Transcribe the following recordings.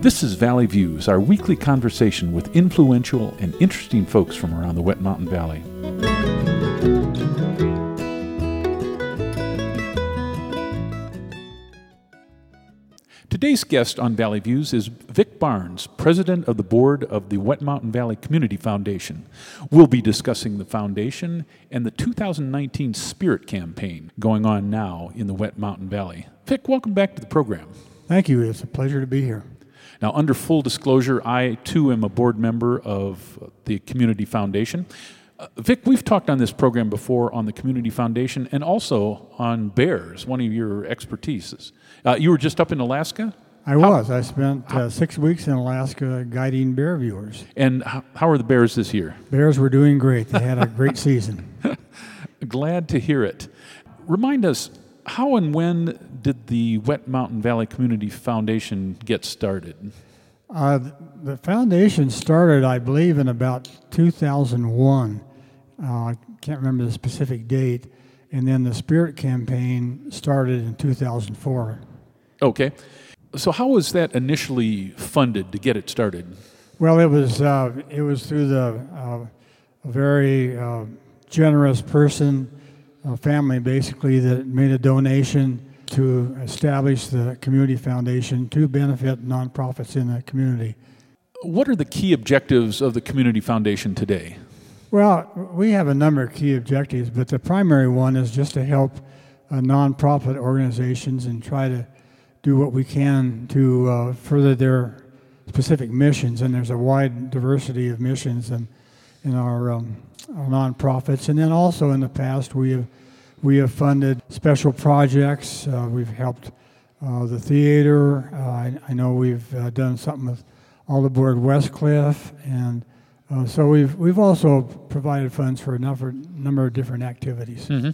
This is Valley Views, our weekly conversation with influential and interesting folks from around the Wet Mountain Valley. Today's guest on Valley Views is Vic Barnes, president of the board of the Wet Mountain Valley Community Foundation. We'll be discussing the foundation and the 2019 Spirit campaign going on now in the Wet Mountain Valley. Vic, welcome back to the program. Thank you. It's a pleasure to be here. Now, under full disclosure, I too am a board member of the Community Foundation. Uh, Vic, we've talked on this program before on the Community Foundation and also on bears, one of your expertises. Uh, you were just up in Alaska? I was. I spent uh, six weeks in Alaska guiding bear viewers. And how, how are the bears this year? Bears were doing great. They had a great season. Glad to hear it. Remind us, how and when did the Wet Mountain Valley Community Foundation get started? Uh, the foundation started, I believe, in about 2001. Uh, I can't remember the specific date. And then the Spirit campaign started in 2004. Okay. So, how was that initially funded to get it started? Well, it was uh, it was through the uh, a very uh, generous person, a family basically, that made a donation to establish the community foundation to benefit nonprofits in the community. What are the key objectives of the community foundation today? Well, we have a number of key objectives, but the primary one is just to help uh, nonprofit organizations and try to do what we can to uh, further their specific missions. And there's a wide diversity of missions in, in our, um, our nonprofits. And then also in the past, we have we have funded special projects. Uh, we've helped uh, the theater. Uh, I, I, know we've uh, done something with Aldeburgh Westcliffe, and uh, so we've we've also provided funds for a number number of different activities. Mm-hmm.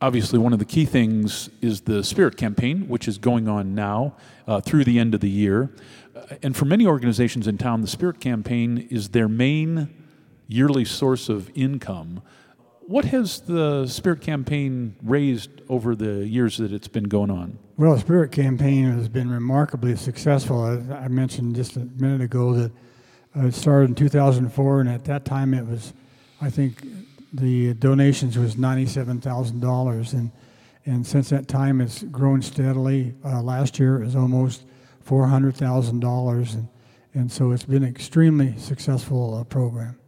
Obviously, one of the key things is the Spirit campaign, which is going on now through the end of the year. and for many organizations in town, the Spirit campaign is their main yearly source of income. What has the Spirit campaign raised over the years that it's been going on? Well, the Spirit campaign has been remarkably successful. I mentioned just a minute ago that uh, it started in 2004, and at that time it was, I think, the donations was $97,000, and and since that time it's grown steadily. Uh, last year it was almost $400,000, and and so it's been an extremely successful uh, program.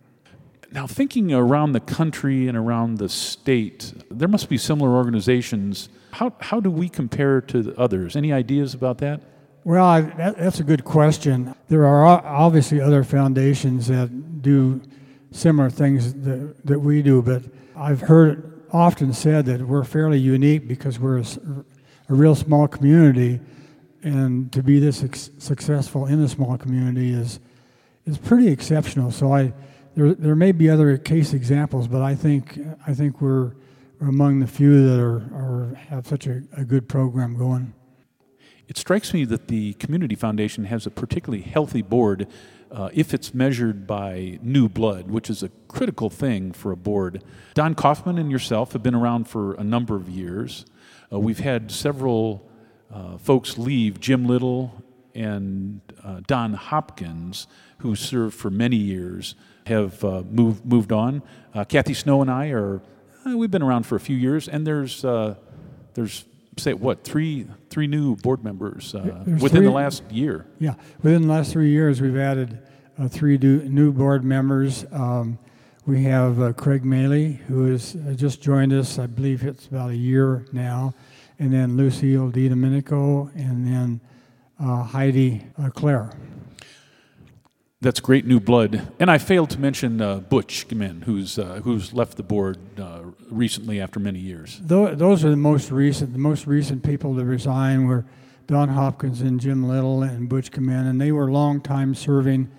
Now, thinking around the country and around the state, there must be similar organizations. How, how do we compare to the others? Any ideas about that? Well, I, that, that's a good question. There are obviously other foundations that do similar things that, that we do, but I've heard often said that we're fairly unique because we're a, a real small community, and to be this successful in a small community is is pretty exceptional. So I there, there may be other case examples, but I think I think we're, we're among the few that are, are have such a, a good program going. It strikes me that the Community Foundation has a particularly healthy board uh, if it's measured by new blood, which is a critical thing for a board. Don Kaufman and yourself have been around for a number of years. Uh, we've had several uh, folks leave Jim Little and uh, Don Hopkins, who served for many years have uh, moved moved on. Uh, Kathy Snow and I are uh, we've been around for a few years, and there's uh, there's say what three three new board members uh, within three, the last year. Yeah, within the last three years, we've added uh, three new board members. Um, we have Craig Maley, who has just joined us. I believe it's about a year now, and then Lucille DiDomenico, and then Heidi Clare. That's great new blood. And I failed to mention uh, Butch Gimin, who's, uh, who's left the board uh, recently after many years. Those are the most recent. The most recent people to resign were Don Hopkins and Jim Little and Butch Gimin, and they were long time serving,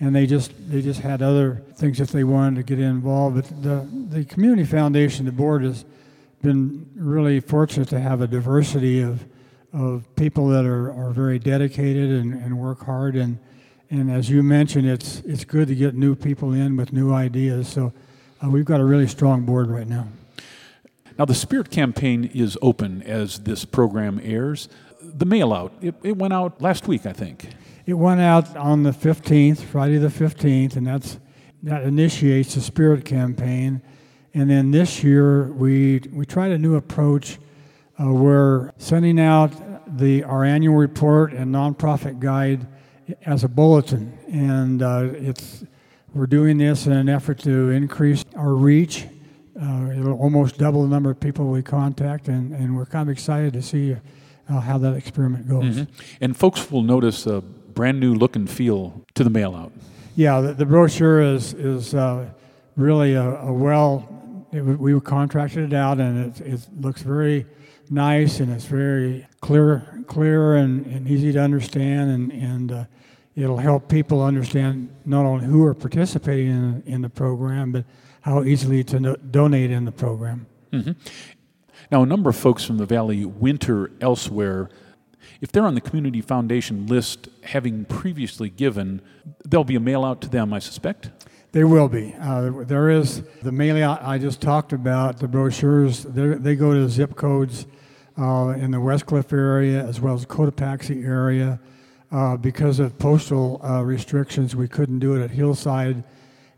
and they just they just had other things that they wanted to get involved. But the the community foundation, the board has been really fortunate to have a diversity of of people that are, are very dedicated and, and work hard and and as you mentioned, it's it's good to get new people in with new ideas. So uh, we've got a really strong board right now. Now the Spirit campaign is open as this program airs. the mail out, it, it went out last week, I think. It went out on the 15th, Friday the 15th, and that's that initiates the Spirit campaign. And then this year, we we tried a new approach. Uh, we're sending out the our annual report and nonprofit guide as a bulletin, and uh, it's we're doing this in an effort to increase our reach. Uh, it'll almost double the number of people we contact, and, and we're kind of excited to see uh, how that experiment goes. Mm-hmm. And folks will notice a brand new look and feel to the mail out. Yeah, the, the brochure is is uh, really a, a well. It, we contracted it out, and it, it looks very nice, and it's very clear, clear, and, and easy to understand, and and uh, it'll help people understand not only who are participating in, in the program, but how easily to no, donate in the program. Mm-hmm. Now, a number of folks from the Valley winter elsewhere if they're on the Community Foundation list, having previously given, there'll be a mail out to them, I suspect. There will be. Uh, there is the mail out I just talked about, the brochures, they go to zip codes uh, in the Westcliffe area as well as Cotopaxi area. Uh, because of postal uh, restrictions, we couldn't do it at Hillside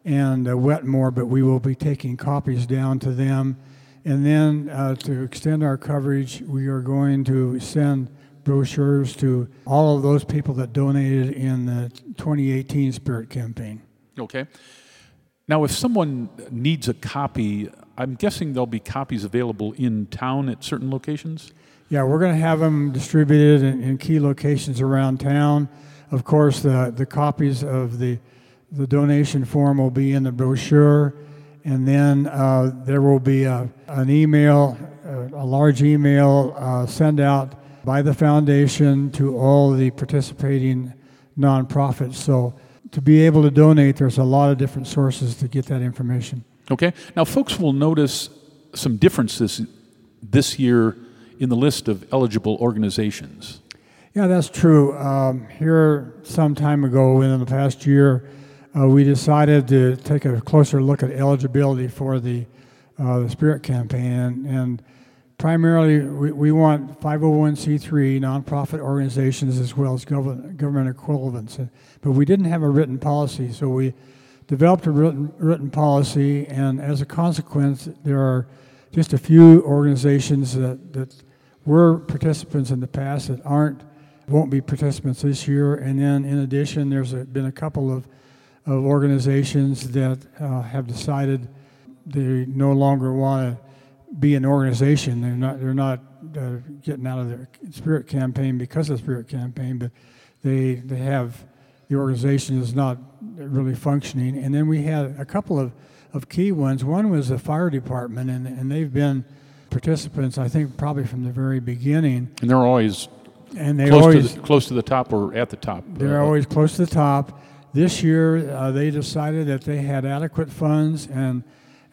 and uh, Wetmore, but we will be taking copies down to them. And then uh, to extend our coverage, we are going to send brochures to all of those people that donated in the 2018 Spirit campaign. Okay. Now, if someone needs a copy, I'm guessing there'll be copies available in town at certain locations? Yeah, we're going to have them distributed in, in, key locations around town. Of course, the, the copies of the, the donation form will be in the brochure, and then uh, there will be a, an email, a, a large email uh, sent out by the foundation to all the participating nonprofits. So to be able to donate, there's a lot of different sources to get that information. Okay. Now, folks will notice some differences this year in the list of eligible organizations. Yeah, that's true. Um, here, some time ago, in the past year, uh, we decided to take a closer look at eligibility for the, uh, the Spirit campaign. And primarily we, we want 501c3 nonprofit organizations as well as government, government equivalents. But we didn't have a written policy, so we developed a written, written policy, and as a consequence, there are just a few organizations that, that were participants in the past that aren't won't be participants this year. And then in addition, there's a, been a couple of, of organizations that uh, have decided they no longer want to be an organization. They're not they're not uh, getting out of their spirit campaign because of the spirit campaign, but they they have the organization is not really functioning. And then we had a couple of, of key ones. One was the fire department, and, and they've been participants, I think, probably from the very beginning. And they're always and they close always to the, close to the top or at the top. They're always close to the top. This year, uh, they decided that they had adequate funds and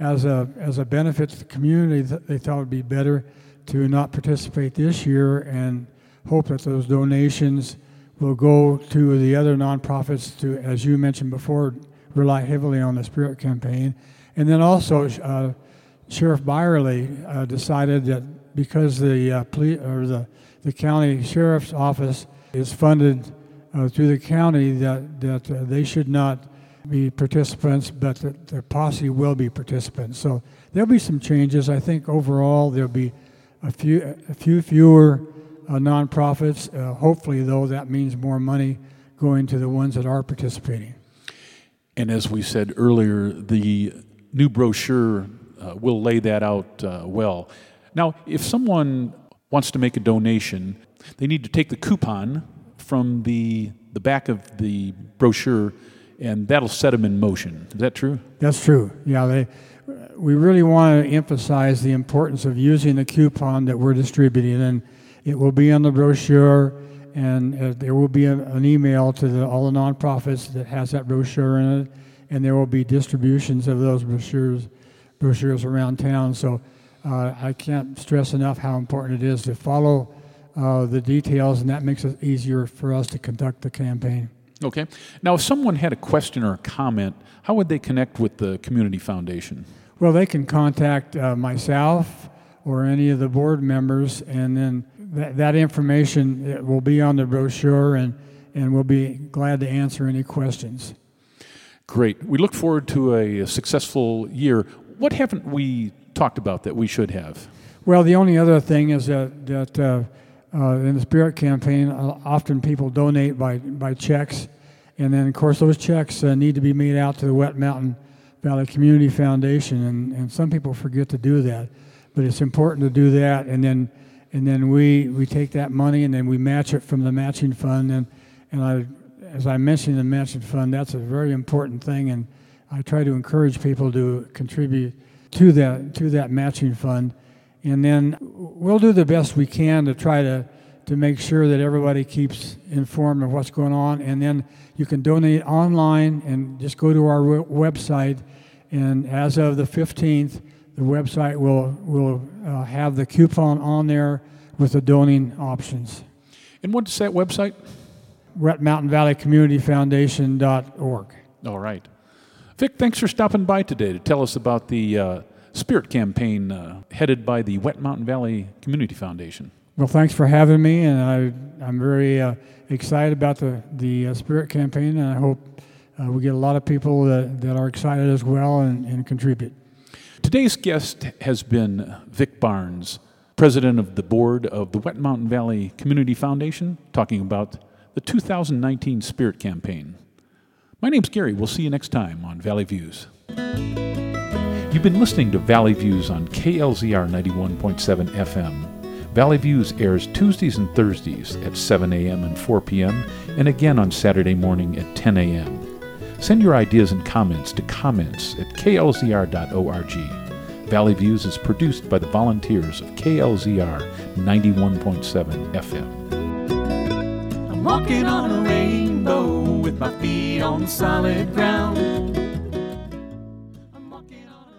as a, as a benefit to the community, they thought it would be better to not participate this year and hope that those donations will go to the other nonprofits to, as you mentioned before, rely heavily on the Spirit campaign. And then also, uh, Sheriff Byerly uh, decided that because the uh, police, or the, the county sheriff's office is funded uh, through the county, that, that uh, they should not be participants, but the, the, posse will be participants. So there'll be some changes. I think overall there'll be a few, a few fewer uh, nonprofits. Uh, hopefully, though, that means more money going to the ones that are participating. And as we said earlier, the new brochure uh, will lay that out uh, well. Now, if someone wants to make a donation, they need to take the coupon from the, the back of the brochure and that'll set them in motion. Is that true? That's true. Yeah, they, we really want to emphasize the importance of using the coupon that we're distributing, and it will be on the brochure, and uh, there will be a, an email to the, all the nonprofits that has that brochure in it, and there will be distributions of those brochures, brochures around town. So uh, I can't stress enough how important it is to follow uh, the details, and that makes it easier for us to conduct the campaign. Okay. Now, if someone had a question or a comment, how would they connect with the Community Foundation? Well, they can contact uh, myself or any of the board members, and then that, that information it will be on the brochure, and, and we'll be glad to answer any questions. Great. We look forward to a, a successful year. What haven't we talked about that we should have? Well, the only other thing is that, that uh, uh, in the Spirit campaign, uh, often people donate by, by checks. And then, of course, those checks uh, need to be made out to the Wet Mountain Valley Community Foundation. And, and some people forget to do that. But it's important to do that. And then, and then we, we take that money and then we match it from the matching fund. And, and I, as I mentioned, the matching fund, that's a very important thing. And I try to encourage people to contribute to that, to that matching fund and then we'll do the best we can to try to, to make sure that everybody keeps informed of what's going on. And then you can donate online and just go to our website. And as of the 15th, the website will, will uh, have the coupon on there with the donating options. And what's that website? Wet Mountain Valley Community Foundation.org. All right. Vic, thanks for stopping by today to tell us about the uh, Spirit campaign uh, headed by the Wet Mountain Valley Community Foundation. Well, thanks for having me, and I, I'm very uh, excited about the, the uh, Spirit campaign, and I hope uh, we get a lot of people that, that are excited as well and, and contribute. Today's guest has been Vic Barnes, president of the board of the Wet Mountain Valley Community Foundation, talking about the 2019 Spirit campaign. My name's Gary. We'll see you next time on Valley Views. You've been listening to Valley Views on KLZR 91.7 FM. Valley Views airs Tuesdays and Thursdays at 7 a.m. and 4 p.m., and again on Saturday morning at 10 a.m. Send your ideas and comments to comments at klzr.org. Valley Views is produced by the volunteers of KLZR 91.7 FM. I'm walking on a rainbow with my feet on solid ground